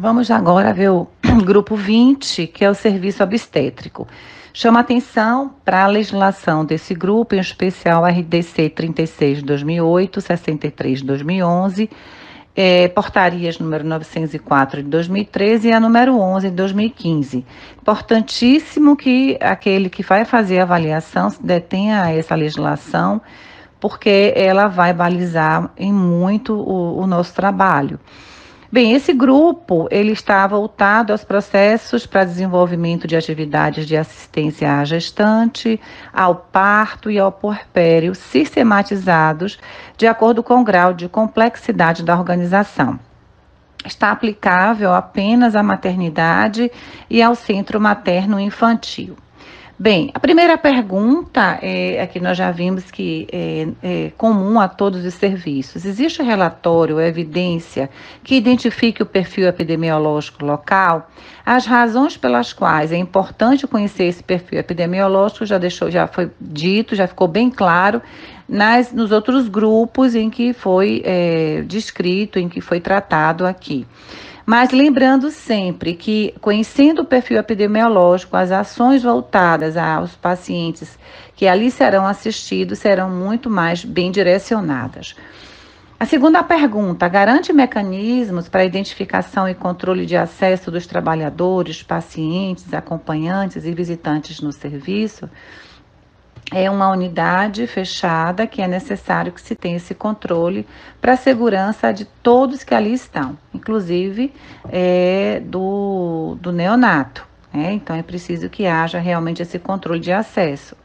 Vamos agora ver o grupo 20, que é o serviço obstétrico. Chama atenção para a legislação desse grupo, em especial a RDC 36 de 2008, 63 de 2011, é, portarias número 904 de 2013 e a número 11 de 2015. Importantíssimo que aquele que vai fazer a avaliação detenha essa legislação, porque ela vai balizar em muito o, o nosso trabalho. Bem, esse grupo ele está voltado aos processos para desenvolvimento de atividades de assistência à gestante, ao parto e ao puerpério sistematizados de acordo com o grau de complexidade da organização. Está aplicável apenas à maternidade e ao centro materno infantil. Bem, a primeira pergunta é, é que nós já vimos que é, é, comum a todos os serviços. Existe relatório, evidência que identifique o perfil epidemiológico local? As razões pelas quais é importante conhecer esse perfil epidemiológico já deixou, já foi dito, já ficou bem claro nas, nos outros grupos em que foi é, descrito, em que foi tratado aqui. Mas lembrando sempre que, conhecendo o perfil epidemiológico, as ações voltadas aos pacientes que ali serão assistidos serão muito mais bem direcionadas. A segunda pergunta: garante mecanismos para identificação e controle de acesso dos trabalhadores, pacientes, acompanhantes e visitantes no serviço? É uma unidade fechada que é necessário que se tenha esse controle para a segurança de todos que ali estão, inclusive é, do, do neonato. Né? Então é preciso que haja realmente esse controle de acesso.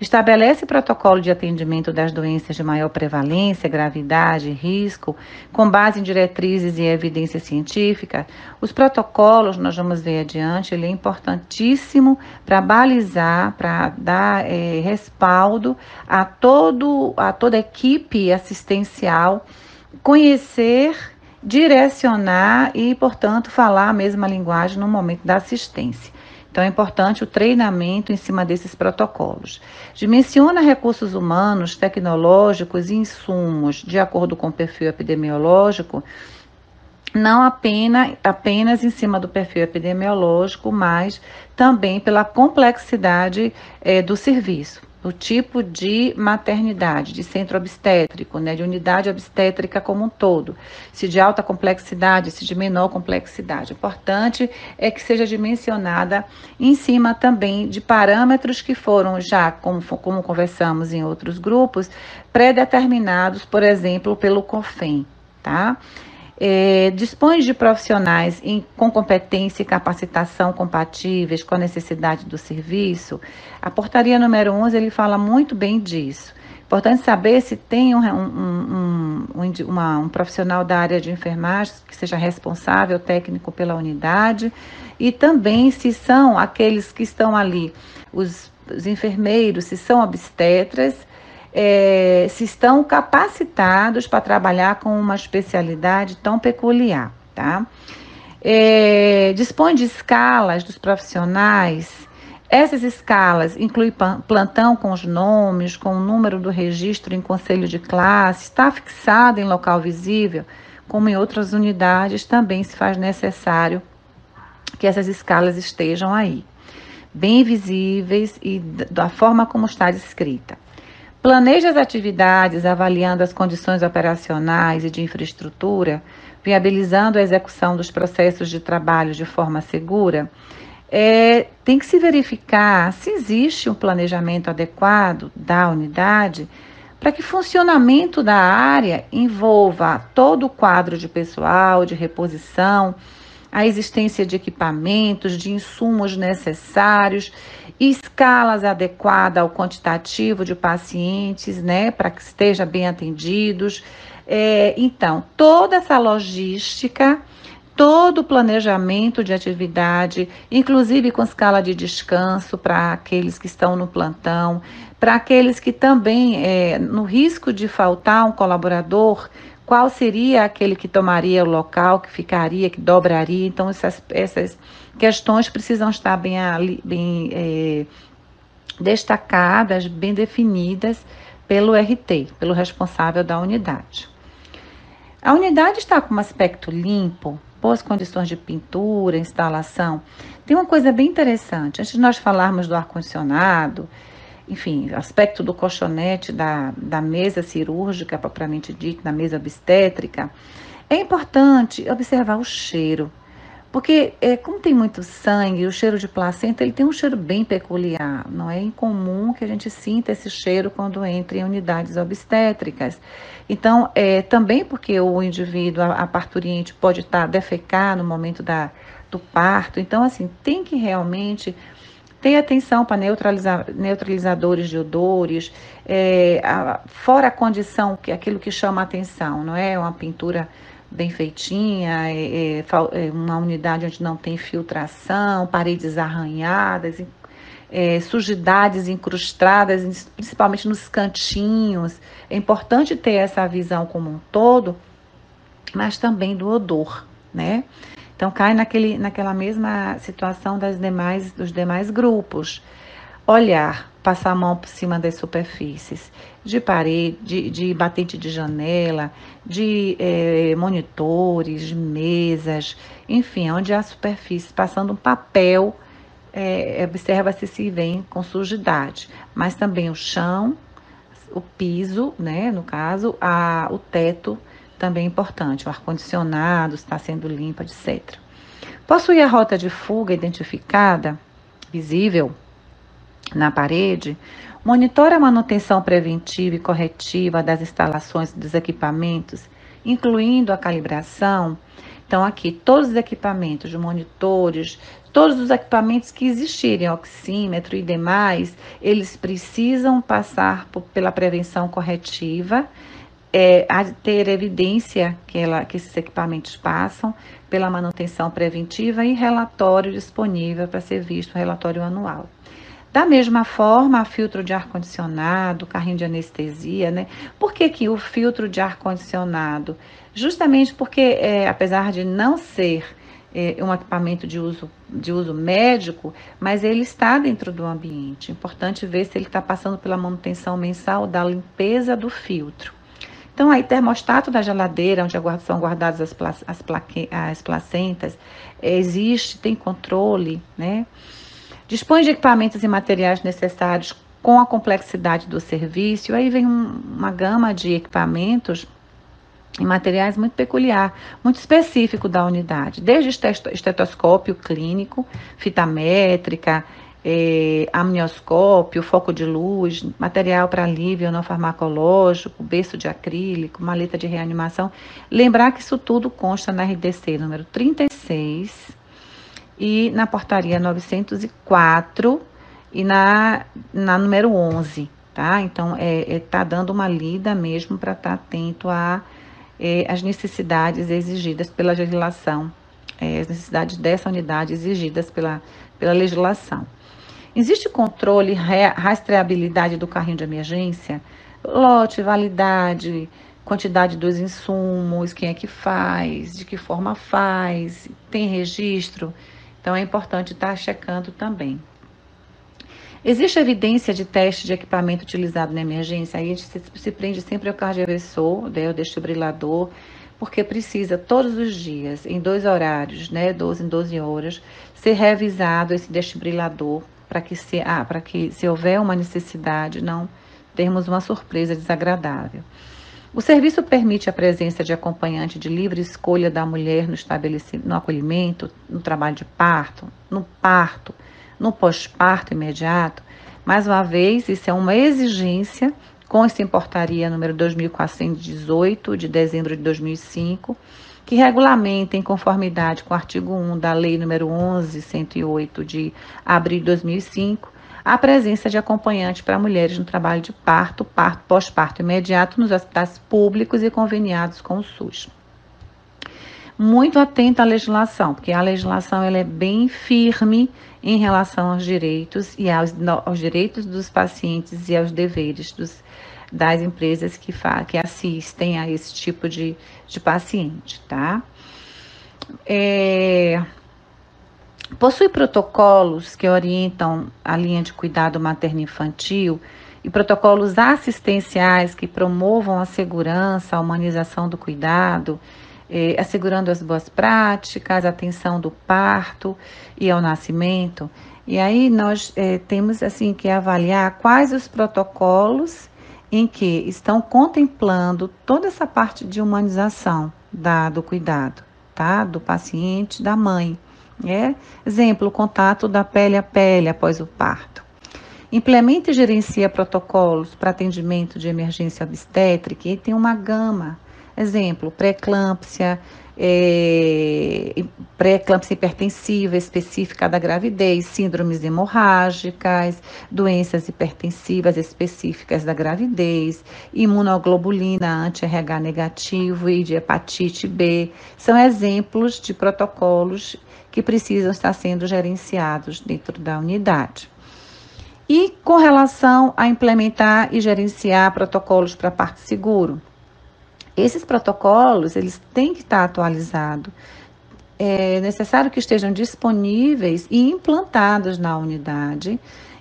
Estabelece protocolo de atendimento das doenças de maior prevalência, gravidade e risco, com base em diretrizes e evidência científica. Os protocolos, nós vamos ver adiante, ele é importantíssimo para balizar, para dar é, respaldo a, todo, a toda a equipe assistencial, conhecer direcionar e, portanto, falar a mesma linguagem no momento da assistência. Então é importante o treinamento em cima desses protocolos. Dimensiona recursos humanos, tecnológicos e insumos de acordo com o perfil epidemiológico, não apenas, apenas em cima do perfil epidemiológico, mas também pela complexidade é, do serviço o tipo de maternidade, de centro obstétrico, né, de unidade obstétrica como um todo, se de alta complexidade, se de menor complexidade. O importante é que seja dimensionada em cima também de parâmetros que foram já, como, como conversamos em outros grupos, pré-determinados, por exemplo, pelo COFEM, tá? É, dispõe de profissionais em, com competência e capacitação compatíveis com a necessidade do serviço, a portaria número 11 ele fala muito bem disso. Importante saber se tem um, um, um, uma, um profissional da área de enfermagem que seja responsável técnico pela unidade e também se são aqueles que estão ali, os, os enfermeiros, se são obstetras, é, se estão capacitados para trabalhar com uma especialidade tão peculiar, tá? É, dispõe de escalas dos profissionais. Essas escalas incluem plantão com os nomes, com o número do registro em conselho de classe, está fixado em local visível, como em outras unidades também se faz necessário que essas escalas estejam aí, bem visíveis e da forma como está descrita. Planeja as atividades avaliando as condições operacionais e de infraestrutura, viabilizando a execução dos processos de trabalho de forma segura. É, tem que se verificar se existe um planejamento adequado da unidade para que funcionamento da área envolva todo o quadro de pessoal, de reposição, a existência de equipamentos, de insumos necessários, escalas adequadas ao quantitativo de pacientes, né, para que esteja bem atendidos. É, então, toda essa logística, todo o planejamento de atividade, inclusive com escala de descanso para aqueles que estão no plantão, para aqueles que também, é, no risco de faltar um colaborador, qual seria aquele que tomaria o local, que ficaria, que dobraria. Então, essas, essas questões precisam estar bem, bem é, destacadas, bem definidas pelo RT, pelo responsável da unidade. A unidade está com um aspecto limpo, boas condições de pintura, instalação. Tem uma coisa bem interessante. Antes de nós falarmos do ar-condicionado, enfim, aspecto do colchonete, da, da mesa cirúrgica, propriamente dita, da mesa obstétrica, é importante observar o cheiro. Porque, é, como tem muito sangue, o cheiro de placenta ele tem um cheiro bem peculiar. Não é incomum que a gente sinta esse cheiro quando entra em unidades obstétricas. Então, é, também porque o indivíduo, a, a parturiente, pode estar tá, defecar no momento da, do parto. Então, assim, tem que realmente ter atenção para neutralizar, neutralizadores de odores, é, a, fora a condição, que aquilo que chama atenção, não é? Uma pintura bem feitinha, é, é, é, uma unidade onde não tem filtração, paredes arranhadas, é, sujidades incrustadas, principalmente nos cantinhos. É importante ter essa visão como um todo, mas também do odor, né? Então cai naquele, naquela mesma situação das demais, dos demais grupos. Olhar, passar a mão por cima das superfícies, de parede, de, de batente de janela, de é, monitores, de mesas, enfim, onde há superfície, passando um papel, é, observa-se se vem com sujidade, mas também o chão, o piso, né, no caso, a, o teto também é importante, o ar-condicionado está sendo limpo, etc. Possui a rota de fuga identificada, visível, na parede, monitora a manutenção preventiva e corretiva das instalações e dos equipamentos, incluindo a calibração. Então, aqui, todos os equipamentos, monitores, todos os equipamentos que existirem, oxímetro e demais, eles precisam passar por, pela prevenção corretiva, é, ter evidência que, ela, que esses equipamentos passam pela manutenção preventiva e relatório disponível para ser visto, relatório anual. Da mesma forma, filtro de ar-condicionado, carrinho de anestesia, né? Por que, que o filtro de ar-condicionado? Justamente porque, é, apesar de não ser é, um equipamento de uso, de uso médico, mas ele está dentro do ambiente. Importante ver se ele está passando pela manutenção mensal da limpeza do filtro. Então, aí, termostato da geladeira, onde são guardadas as, as, as placentas, existe, tem controle, né? Dispõe de equipamentos e materiais necessários com a complexidade do serviço. Aí vem um, uma gama de equipamentos e materiais muito peculiar, muito específico da unidade, desde estetoscópio clínico, fita métrica, é, amnioscópio, foco de luz, material para alívio não farmacológico, berço de acrílico, maleta de reanimação. Lembrar que isso tudo consta na RDC número 36 e na portaria 904 e na, na número 11, tá? Então, é, é tá dando uma lida mesmo para estar tá atento a é, as necessidades exigidas pela legislação, é, as necessidades dessa unidade exigidas pela, pela legislação. Existe controle, rastreabilidade do carrinho de emergência? Lote, validade, quantidade dos insumos, quem é que faz, de que forma faz, tem registro? Então é importante estar checando também. Existe evidência de teste de equipamento utilizado na emergência? Aí a gente se, se prende sempre ao cardioversor, né, o desfibrilador, porque precisa todos os dias, em dois horários, né, 12 em 12 horas, ser revisado esse desfibrilador para que se, ah, para que se houver uma necessidade, não termos uma surpresa desagradável. O serviço permite a presença de acompanhante de livre escolha da mulher no no acolhimento, no trabalho de parto, no parto, no pós-parto imediato. Mais uma vez, isso é uma exigência, consta em portaria número 2418 de dezembro de 2005, que regulamenta em conformidade com o artigo 1 da Lei número 11108 de abril de 2005 a presença de acompanhante para mulheres no trabalho de parto, parto, pós-parto imediato nos hospitais públicos e conveniados com o SUS. Muito atento à legislação, porque a legislação ela é bem firme em relação aos direitos e aos, aos direitos dos pacientes e aos deveres dos, das empresas que, fa, que assistem a esse tipo de, de paciente, tá? É, Possui protocolos que orientam a linha de cuidado materno-infantil e protocolos assistenciais que promovam a segurança, a humanização do cuidado, é, assegurando as boas práticas, atenção do parto e ao nascimento. E aí nós é, temos assim que avaliar quais os protocolos em que estão contemplando toda essa parte de humanização da, do cuidado, tá? Do paciente, da mãe. É? Exemplo, contato da pele a pele após o parto. Implementa e gerencia protocolos para atendimento de emergência obstétrica e tem uma gama. Exemplo, pré-eclâmpsia, é, pré-eclâmpsia hipertensiva específica da gravidez, síndromes hemorrágicas, doenças hipertensivas específicas da gravidez, imunoglobulina anti-RH negativo e de hepatite B, são exemplos de protocolos que precisam estar sendo gerenciados dentro da unidade. E com relação a implementar e gerenciar protocolos para parto seguro, esses protocolos, eles têm que estar atualizados. É necessário que estejam disponíveis e implantados na unidade,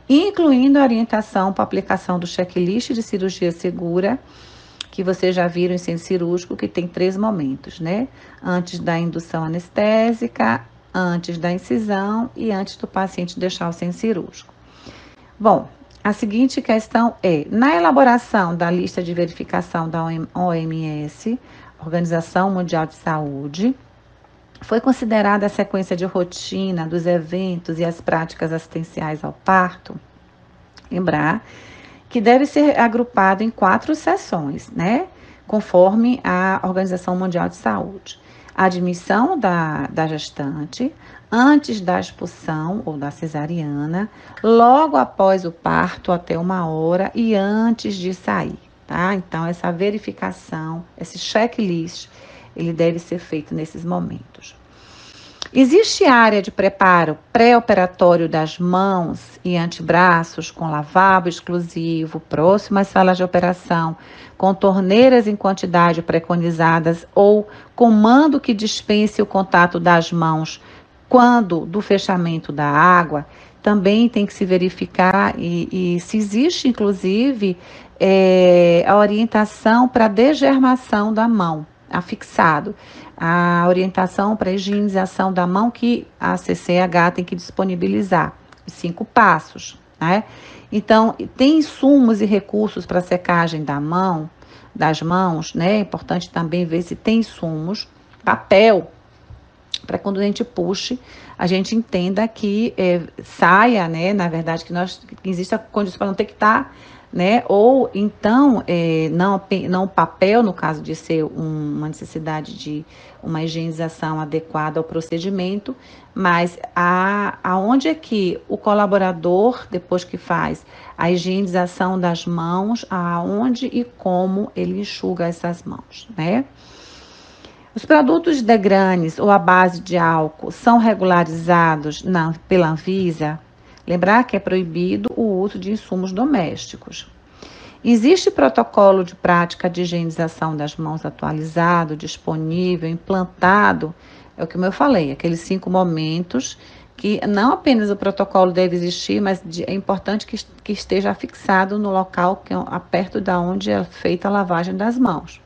incluindo a orientação para aplicação do checklist de cirurgia segura, que vocês já viram em centro cirúrgico, que tem três momentos, né? Antes da indução anestésica, antes da incisão e antes do paciente deixar o centro cirúrgico. Bom, a seguinte questão é: na elaboração da lista de verificação da OMS, Organização Mundial de Saúde, foi considerada a sequência de rotina dos eventos e as práticas assistenciais ao parto? Lembrar que deve ser agrupado em quatro sessões, né? Conforme a Organização Mundial de Saúde. Admissão da, da gestante, antes da expulsão ou da cesariana, logo após o parto até uma hora e antes de sair, tá? Então, essa verificação, esse checklist, ele deve ser feito nesses momentos. Existe área de preparo pré-operatório das mãos e antebraços com lavabo exclusivo, próximas salas de operação, com torneiras em quantidade preconizadas ou comando que dispense o contato das mãos quando do fechamento da água, também tem que se verificar e, e se existe, inclusive, é, a orientação para degermação da mão, afixado. A orientação para higienização da mão que a CCH tem que disponibilizar. Cinco passos, né? Então, tem insumos e recursos para secagem da mão, das mãos, né? É importante também ver se tem insumos, papel para quando a gente puxe, a gente entenda que é, saia, né? Na verdade, que nós que existe a condição para não ter que estar, tá, né? Ou então, é, não, não papel, no caso de ser um, uma necessidade de uma higienização adequada ao procedimento, mas a, aonde é que o colaborador, depois que faz a higienização das mãos, aonde e como ele enxuga essas mãos, né? Os produtos degranes ou a base de álcool são regularizados na, pela Anvisa? Lembrar que é proibido o uso de insumos domésticos. Existe protocolo de prática de higienização das mãos atualizado, disponível, implantado? É o que eu falei, aqueles cinco momentos que não apenas o protocolo deve existir, mas é importante que, esteja fixado no local que é perto da onde é feita a lavagem das mãos.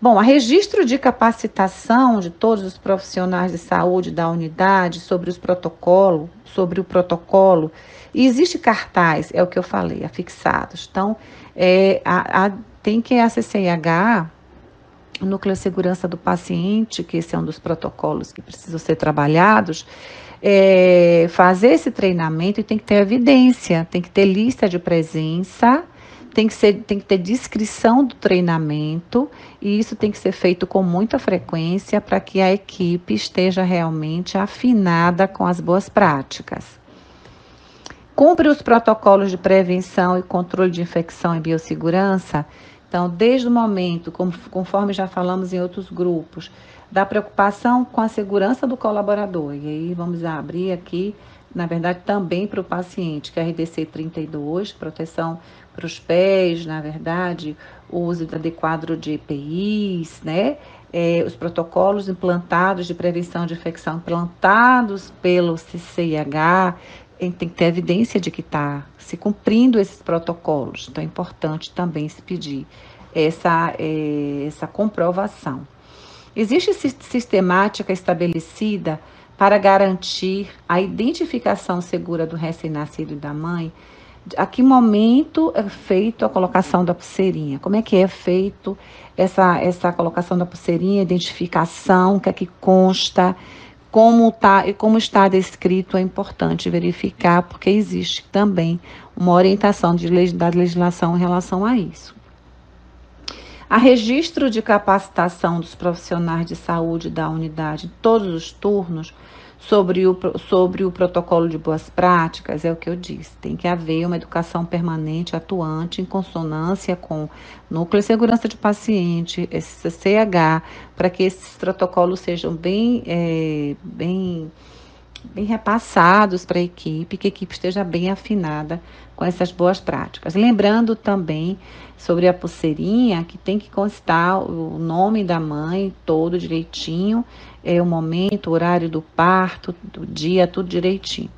Bom, a registro de capacitação de todos os profissionais de saúde da unidade sobre os protocolos, sobre o protocolo, e existe cartaz, é o que eu falei, afixados. Então, é, a, a, tem que a CCIH, o Núcleo de Segurança do Paciente, que esse é um dos protocolos que precisam ser trabalhados, é, fazer esse treinamento e tem que ter evidência, tem que ter lista de presença, tem que, ser, tem que ter descrição do treinamento e isso tem que ser feito com muita frequência para que a equipe esteja realmente afinada com as boas práticas. Cumpre os protocolos de prevenção e controle de infecção e biossegurança. Então, desde o momento, conforme já falamos em outros grupos, da preocupação com a segurança do colaborador. E aí vamos abrir aqui, na verdade, também para o paciente, que é RDC 32, proteção para os pés, na verdade, o uso adequado de EPIs, né? É, os protocolos implantados de prevenção de infecção implantados pelo CCIH, tem que ter evidência de que está se cumprindo esses protocolos. Então, é importante também se pedir essa, é, essa comprovação. Existe sistemática estabelecida para garantir a identificação segura do recém-nascido e da mãe? A que momento é feito a colocação da pulseirinha? Como é que é feito essa, essa colocação da pulseirinha, identificação, o que é que consta? como, tá, como está descrito, é importante verificar, porque existe também uma orientação de, da legislação em relação a isso. Há registro de capacitação dos profissionais de saúde da unidade todos os turnos sobre o, sobre o protocolo de boas práticas, é o que eu disse. Tem que haver uma educação permanente, atuante, em consonância com núcleo de segurança de paciente, CCH, para que esses protocolos sejam bem, é, bem, bem repassados para a equipe, que a equipe esteja bem afinada com essas boas práticas. Lembrando também sobre a pulseirinha que tem que constar o nome da mãe todo direitinho é, o momento, o horário do parto, do dia, tudo direitinho.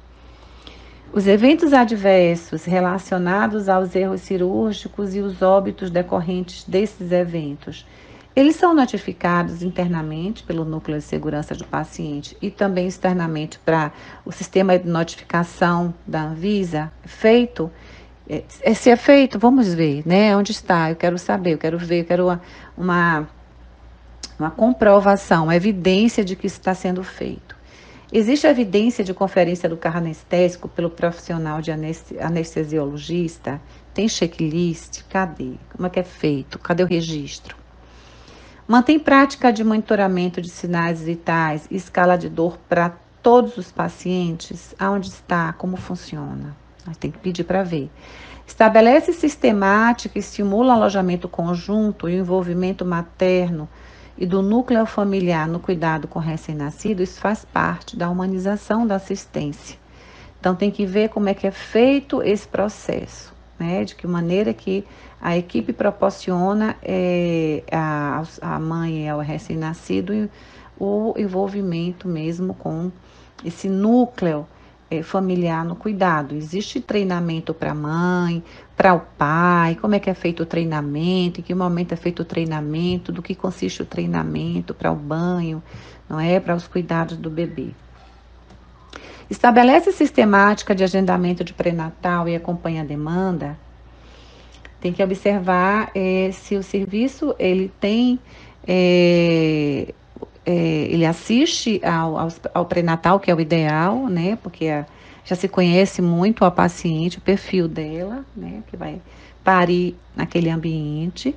Os eventos adversos relacionados aos erros cirúrgicos e os óbitos decorrentes desses eventos, eles são notificados internamente pelo núcleo de segurança do paciente e também externamente para o sistema de notificação da Anvisa feito. É, se é feito, vamos ver, né? Onde está? Eu quero saber, eu quero ver, eu quero uma, uma uma comprovação, uma evidência de que isso está sendo feito. Existe evidência de conferência do carro anestésico pelo profissional de anestesiologista? Tem checklist? Cadê? Como é que é feito? Cadê o registro? Mantém prática de monitoramento de sinais vitais e escala de dor para todos os pacientes? Aonde está? Como funciona? Tem que pedir para ver. Estabelece sistemática, estimula alojamento conjunto e o envolvimento materno e do núcleo familiar no cuidado com recém-nascido, isso faz parte da humanização da assistência. Então tem que ver como é que é feito esse processo, né? De que maneira que a equipe proporciona é, a, a mãe e ao recém-nascido o envolvimento mesmo com esse núcleo é, familiar no cuidado. Existe treinamento para a mãe, para o pai, como é que é feito o treinamento, em que momento é feito o treinamento, do que consiste o treinamento para o banho, não é? Para os cuidados do bebê. Estabelece sistemática de agendamento de pré-natal e acompanha a demanda. Tem que observar é, se o serviço ele tem é, é, ele assiste ao, ao, ao pré-natal, que é o ideal, né? Porque a, já se conhece muito a paciente, o perfil dela, né? Que vai parir naquele ambiente.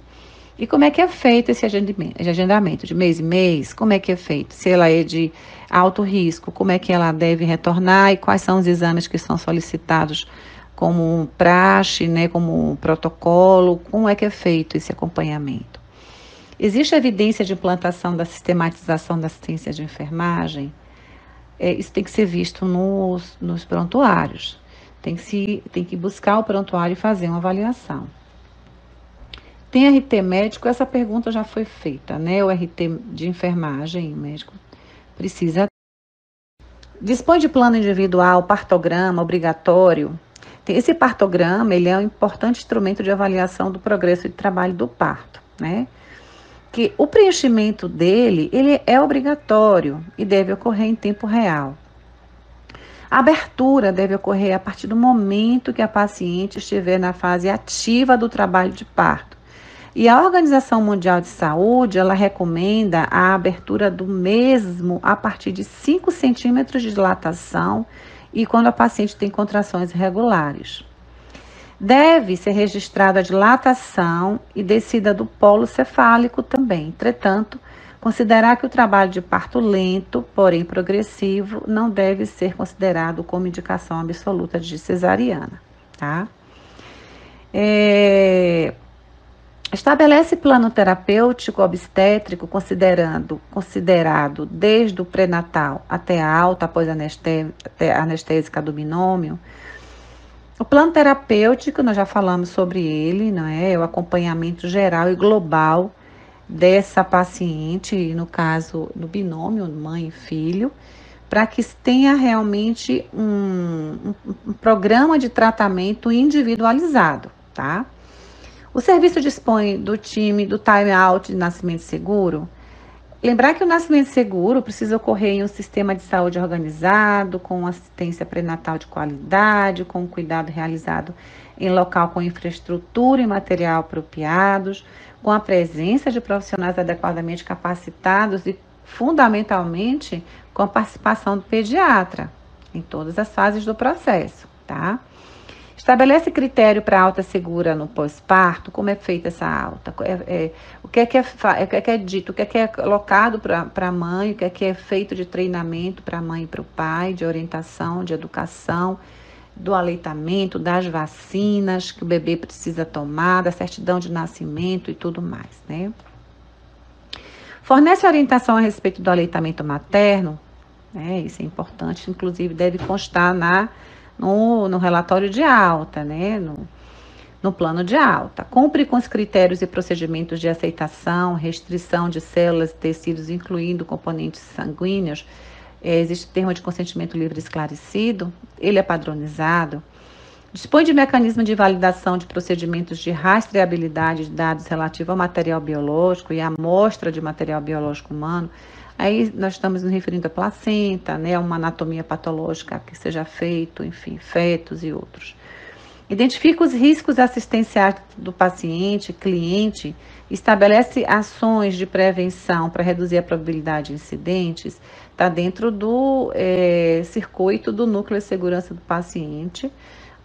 E como é que é feito esse agendamento? De mês em mês? Como é que é feito? Se ela é de alto risco, como é que ela deve retornar e quais são os exames que são solicitados como praxe, né, como protocolo? Como é que é feito esse acompanhamento? Existe evidência de implantação da sistematização da assistência de enfermagem? É, isso tem que ser visto nos, nos prontuários. Tem que, se, tem que buscar o prontuário e fazer uma avaliação. Tem RT médico? Essa pergunta já foi feita, né? O RT de enfermagem, médico precisa. Dispõe de plano individual, partograma obrigatório. Esse partograma, ele é um importante instrumento de avaliação do progresso de trabalho do parto, né? Que o preenchimento dele ele é obrigatório e deve ocorrer em tempo real. A abertura deve ocorrer a partir do momento que a paciente estiver na fase ativa do trabalho de parto. E a Organização Mundial de Saúde, ela recomenda a abertura do mesmo a partir de 5 centímetros de dilatação e quando a paciente tem contrações irregulares. Deve ser registrada a dilatação e descida do polo cefálico também. Entretanto, considerar que o trabalho de parto lento, porém progressivo, não deve ser considerado como indicação absoluta de cesariana, tá? É, estabelece plano terapêutico obstétrico considerando considerado desde o pré-natal até a alta após a anestésica do binômio o plano terapêutico, nós já falamos sobre ele, não é? O acompanhamento geral e global dessa paciente, no caso do binômio, mãe e filho, para que tenha realmente um, um, um programa de tratamento individualizado, tá? O serviço dispõe do time do time out de nascimento seguro. Lembrar que o nascimento seguro precisa ocorrer em um sistema de saúde organizado, com assistência prenatal de qualidade, com cuidado realizado em local com infraestrutura e material apropriados, com a presença de profissionais adequadamente capacitados e, fundamentalmente, com a participação do pediatra em todas as fases do processo, tá? Estabelece critério para alta segura no pós-parto, como é feita essa alta, é, é, o, que é que é, o que é que é dito, o que é que é colocado para a mãe, o que é que é feito de treinamento para a mãe e para o pai, de orientação, de educação, do aleitamento, das vacinas que o bebê precisa tomar, da certidão de nascimento e tudo mais, né? Fornece orientação a respeito do aleitamento materno, né? Isso é importante, inclusive deve constar na no, no relatório de alta, né? No, no plano de alta. Cumpre com os critérios e procedimentos de aceitação, restrição de células e tecidos, incluindo componentes sanguíneos. É, existe termo de consentimento livre esclarecido, ele é padronizado. Dispõe de mecanismo de validação de procedimentos de rastreabilidade de dados relativos ao material biológico e amostra de material biológico humano Aí nós estamos nos referindo à placenta, né, uma anatomia patológica que seja feito, enfim, fetos e outros. Identifica os riscos assistenciais do paciente, cliente, estabelece ações de prevenção para reduzir a probabilidade de incidentes, está dentro do é, circuito do núcleo de segurança do paciente,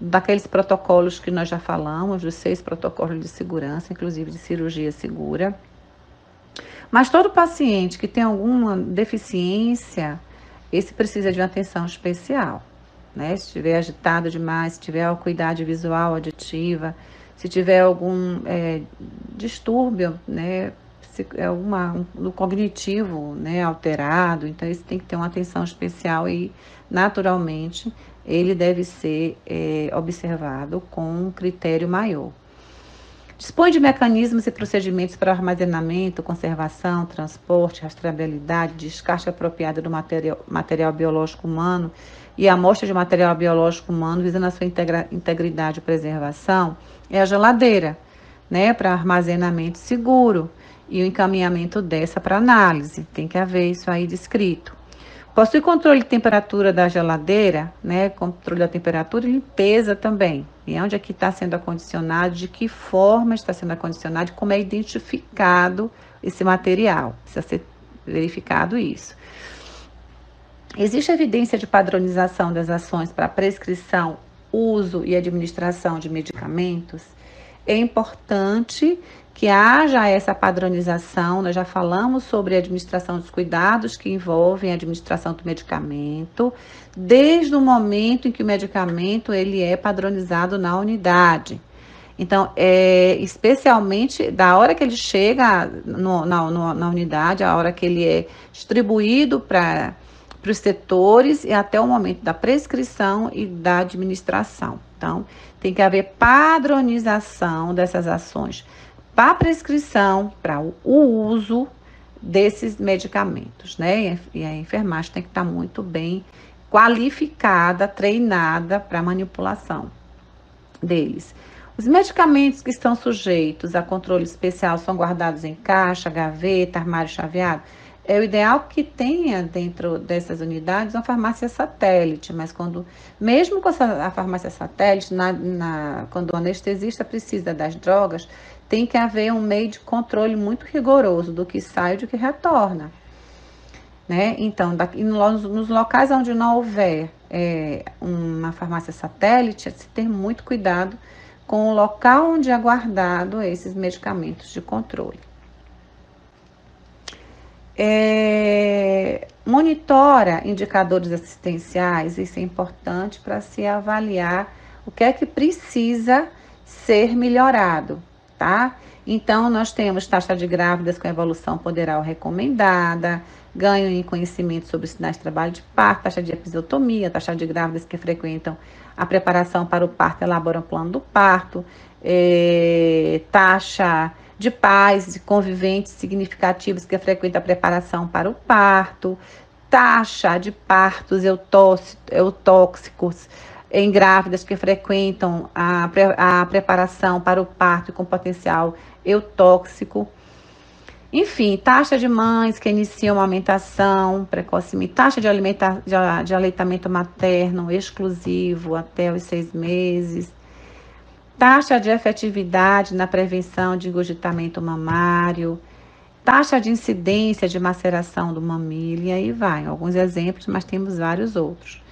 daqueles protocolos que nós já falamos, dos seis protocolos de segurança, inclusive de cirurgia segura. Mas todo paciente que tem alguma deficiência, esse precisa de uma atenção especial. Né? Se estiver agitado demais, se tiver acuidade visual aditiva, se tiver algum é, distúrbio, né, se, é alguma, no cognitivo né, alterado, então isso tem que ter uma atenção especial e, naturalmente, ele deve ser é, observado com um critério maior. Dispõe de mecanismos e procedimentos para armazenamento, conservação, transporte, rastreabilidade, descarte apropriada do material, material biológico humano e amostra de material biológico humano visando a sua integra, integridade e preservação, é a geladeira, né, para armazenamento seguro e o encaminhamento dessa para análise. Tem que haver isso aí descrito. Possui controle de temperatura da geladeira, né? Controle da temperatura e limpeza também. E onde é que está sendo acondicionado, de que forma está sendo acondicionado, como é identificado esse material. Precisa ser verificado isso. Existe evidência de padronização das ações para prescrição, uso e administração de medicamentos? É importante que haja essa padronização. Nós já falamos sobre a administração dos cuidados que envolvem a administração do medicamento, desde o momento em que o medicamento ele é padronizado na unidade. Então, é, especialmente da hora que ele chega no, na, no, na unidade, a hora que ele é distribuído para os setores e até o momento da prescrição e da administração. Então, tem que haver padronização dessas ações para prescrição, para o uso desses medicamentos, né? E a enfermagem tem que estar muito bem qualificada, treinada para manipulação deles. Os medicamentos que estão sujeitos a controle especial são guardados em caixa, gaveta, armário chaveado. É o ideal que tenha dentro dessas unidades uma farmácia satélite, mas quando, mesmo com a farmácia satélite, na, na, quando o anestesista precisa das drogas, tem que haver um meio de controle muito rigoroso do que sai e do que retorna. Né? Então, daqui, nos locais onde não houver é, uma farmácia satélite, é se ter muito cuidado com o local onde é guardado esses medicamentos de controle. É, monitora indicadores assistenciais, isso é importante para se avaliar o que é que precisa ser melhorado tá? Então, nós temos taxa de grávidas com evolução poderal recomendada, ganho em conhecimento sobre sinais de trabalho de parto, taxa de episiotomia, taxa de grávidas que frequentam a preparação para o parto, elaboram plano do parto, é, taxa de pais e conviventes significativos que frequentam a preparação para o parto, taxa de partos eutóxicos em grávidas que frequentam a, a preparação para o parto com potencial eutóxico. Enfim, taxa de mães que iniciam uma amamentação precocemente, taxa de, alimenta, de, de aleitamento materno exclusivo até os seis meses, taxa de efetividade na prevenção de engurgitamento mamário, taxa de incidência de maceração do mamilo, e aí vai, alguns exemplos, mas temos vários outros.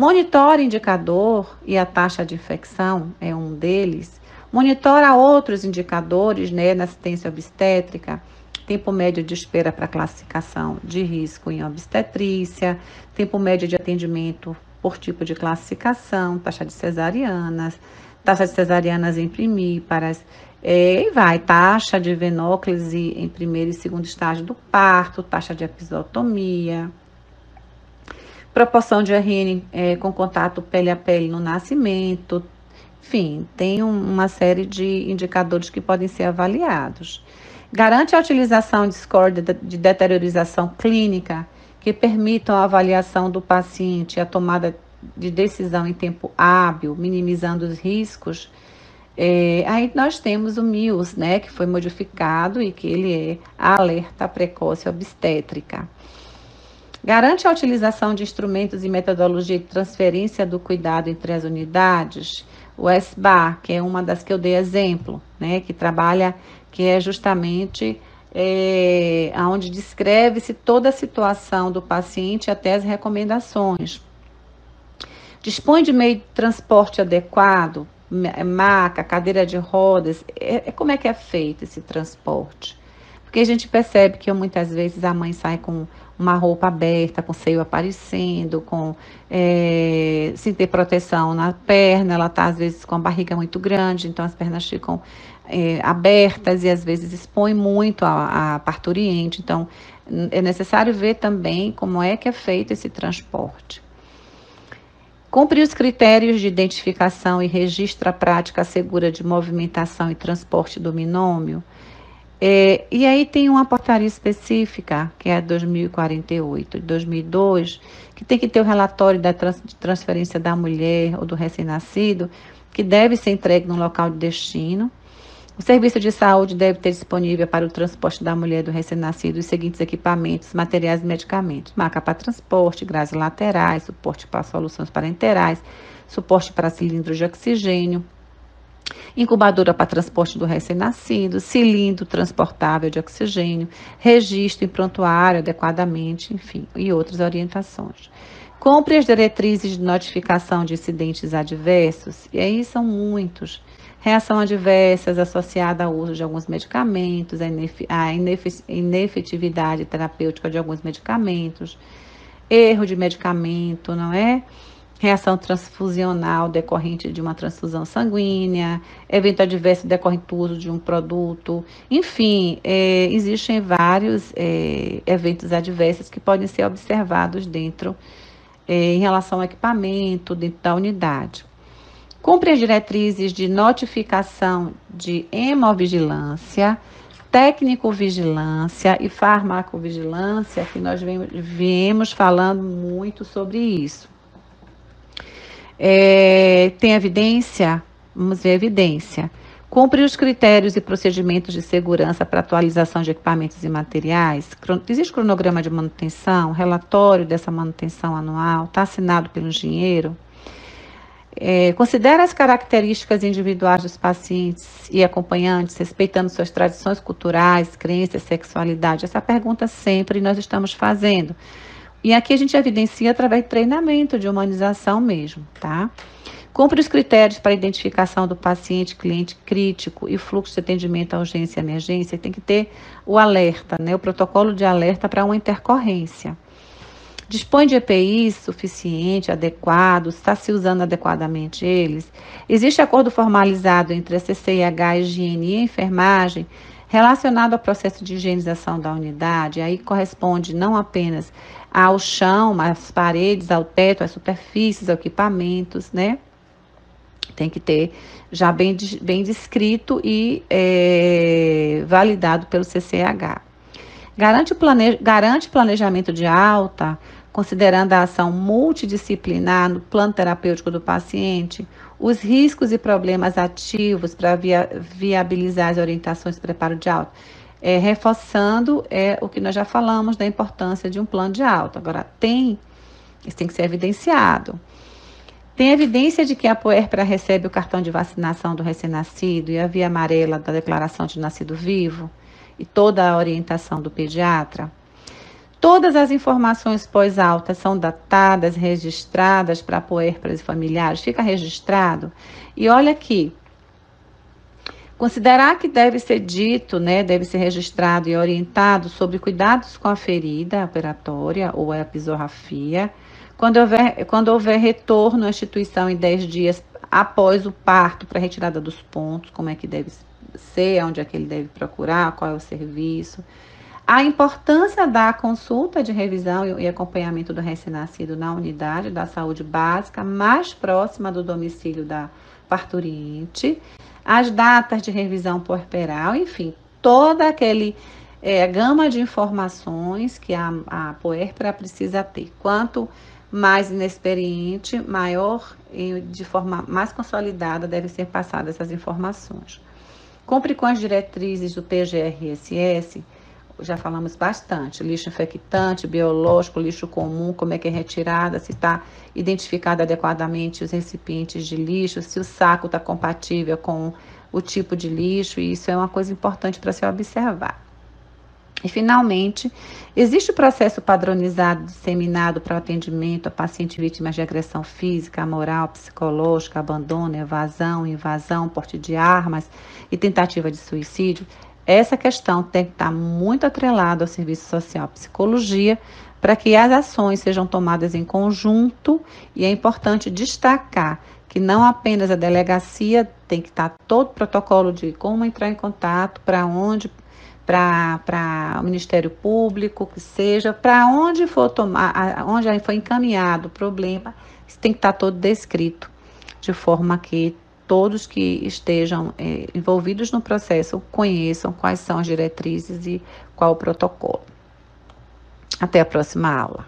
Monitora indicador e a taxa de infecção é um deles. Monitora outros indicadores né, na assistência obstétrica, tempo médio de espera para classificação de risco em obstetrícia, tempo médio de atendimento por tipo de classificação, taxa de cesarianas, taxa de cesarianas em primíparas, é, e vai, taxa de venóclise em primeiro e segundo estágio do parto, taxa de episiotomia, proporção de RN é, com contato pele a pele no nascimento, enfim, tem um, uma série de indicadores que podem ser avaliados. Garante a utilização de score de, de deteriorização clínica que permitam a avaliação do paciente e a tomada de decisão em tempo hábil, minimizando os riscos. É, aí nós temos o MIUS, né, que foi modificado e que ele é alerta precoce obstétrica. Garante a utilização de instrumentos e metodologia de transferência do cuidado entre as unidades, o SBA, que é uma das que eu dei exemplo, né, que trabalha que é justamente é, onde descreve-se toda a situação do paciente até as recomendações. Dispõe de meio de transporte adequado, maca, cadeira de rodas, é, é, como é que é feito esse transporte? Porque a gente percebe que muitas vezes a mãe sai com uma roupa aberta, com seio aparecendo, com é, sem ter proteção na perna, ela está às vezes com a barriga muito grande, então as pernas ficam é, abertas e às vezes expõe muito a, a parturiente. Então, é necessário ver também como é que é feito esse transporte. Cumprir os critérios de identificação e registro a prática segura de movimentação e transporte do binômio. É, e aí tem uma portaria específica, que é a 2048, de 2002, que tem que ter o relatório da trans, de transferência da mulher ou do recém-nascido, que deve ser entregue no local de destino, o serviço de saúde deve ter disponível para o transporte da mulher do recém-nascido os seguintes equipamentos, materiais e medicamentos: maca para transporte, grades laterais, suporte para soluções parenterais, suporte para cilindros de oxigênio, incubadora para transporte do recém-nascido, cilindro transportável de oxigênio, registro em prontuário adequadamente, enfim, e outras orientações. Compre as diretrizes de notificação de incidentes adversos, e aí são muitos reação adversas associada ao uso de alguns medicamentos, a inefetividade terapêutica de alguns medicamentos, erro de medicamento, não é? Reação transfusional decorrente de uma transfusão sanguínea, evento adverso decorrente do uso de um produto, enfim, é, existem vários é, eventos adversos que podem ser observados dentro, é, em relação ao equipamento, dentro da unidade. Cumpre as diretrizes de notificação de hemovigilância, técnico-vigilância e farmacovigilância, que nós viemos falando muito sobre isso. É, tem evidência? Vamos ver evidência. Cumpre os critérios e procedimentos de segurança para atualização de equipamentos e materiais? Existe cronograma de manutenção, relatório dessa manutenção anual? Está assinado pelo engenheiro? É, considera as características individuais dos pacientes e acompanhantes, respeitando suas tradições culturais, crenças, sexualidade? Essa pergunta sempre nós estamos fazendo. E aqui a gente evidencia através de treinamento, de humanização mesmo, tá? Cumpre os critérios para identificação do paciente, cliente crítico e fluxo de atendimento à urgência e emergência. Tem que ter o alerta, né? O protocolo de alerta para uma intercorrência. Dispõe de EPIs suficiente, adequados, está se usando adequadamente eles? Existe acordo formalizado entre a CCIH, higiene e a enfermagem relacionado ao processo de higienização da unidade? Aí corresponde não apenas ao chão, às paredes, ao teto, às superfícies, aos equipamentos, né? Tem que ter já bem, bem descrito e é, validado pelo CCH. Garante, plane, garante planejamento de alta, considerando a ação multidisciplinar no plano terapêutico do paciente, os riscos e problemas ativos para via, viabilizar as orientações de preparo de alta. é, reforçando é, o que nós já falamos da importância de um plano de alta. Agora, tem, isso tem que ser evidenciado. Tem evidência de que a Puerpera recebe o cartão de vacinação do recém-nascido e a via amarela da declaração de nascido vivo e toda a orientação do pediatra? Todas as informações pós-alta são datadas, registradas para puérperas e familiares, fica registrado. E olha aqui, considerar que deve ser dito, né, deve ser registrado e orientado sobre cuidados com a ferida operatória ou a episorrafia, quando houver, quando houver retorno à instituição em 10 dias após o parto para retirada dos pontos, como é que deve ser, onde é que ele deve procurar, qual é o serviço a importância da consulta de revisão e acompanhamento do recém-nascido na unidade da saúde básica mais próxima do domicílio da parturiente, as datas de revisão puerperal, enfim, toda aquele é, gama de informações que a, a puérpera precisa ter. Quanto mais inexperiente, maior e de forma mais consolidada devem ser passadas essas informações. Cumpre com as diretrizes do PGRSS já falamos bastante. Lixo infectante, biológico, lixo comum, como é que é retirada, se está identificado adequadamente os recipientes de lixo, se o saco está compatível com o tipo de lixo, e isso é uma coisa importante para se observar. E, finalmente, existe o processo padronizado disseminado para o atendimento a paciente vítimas de agressão física, moral, psicológica, abandono, evasão, invasão, porte de armas e tentativa de suicídio? Essa questão tem que estar muito atrelada ao serviço social psicologia para que as ações sejam tomadas em conjunto. E é importante destacar que não apenas a delegacia tem que estar todo o protocolo de como entrar em contato, para onde, para o Ministério Público, que seja, para onde for tomar, onde foi encaminhado o problema, isso tem que estar todo descrito, de forma que todos que estejam é, envolvidos no processo conheçam quais são as diretrizes e qual o protocolo. Até a próxima aula.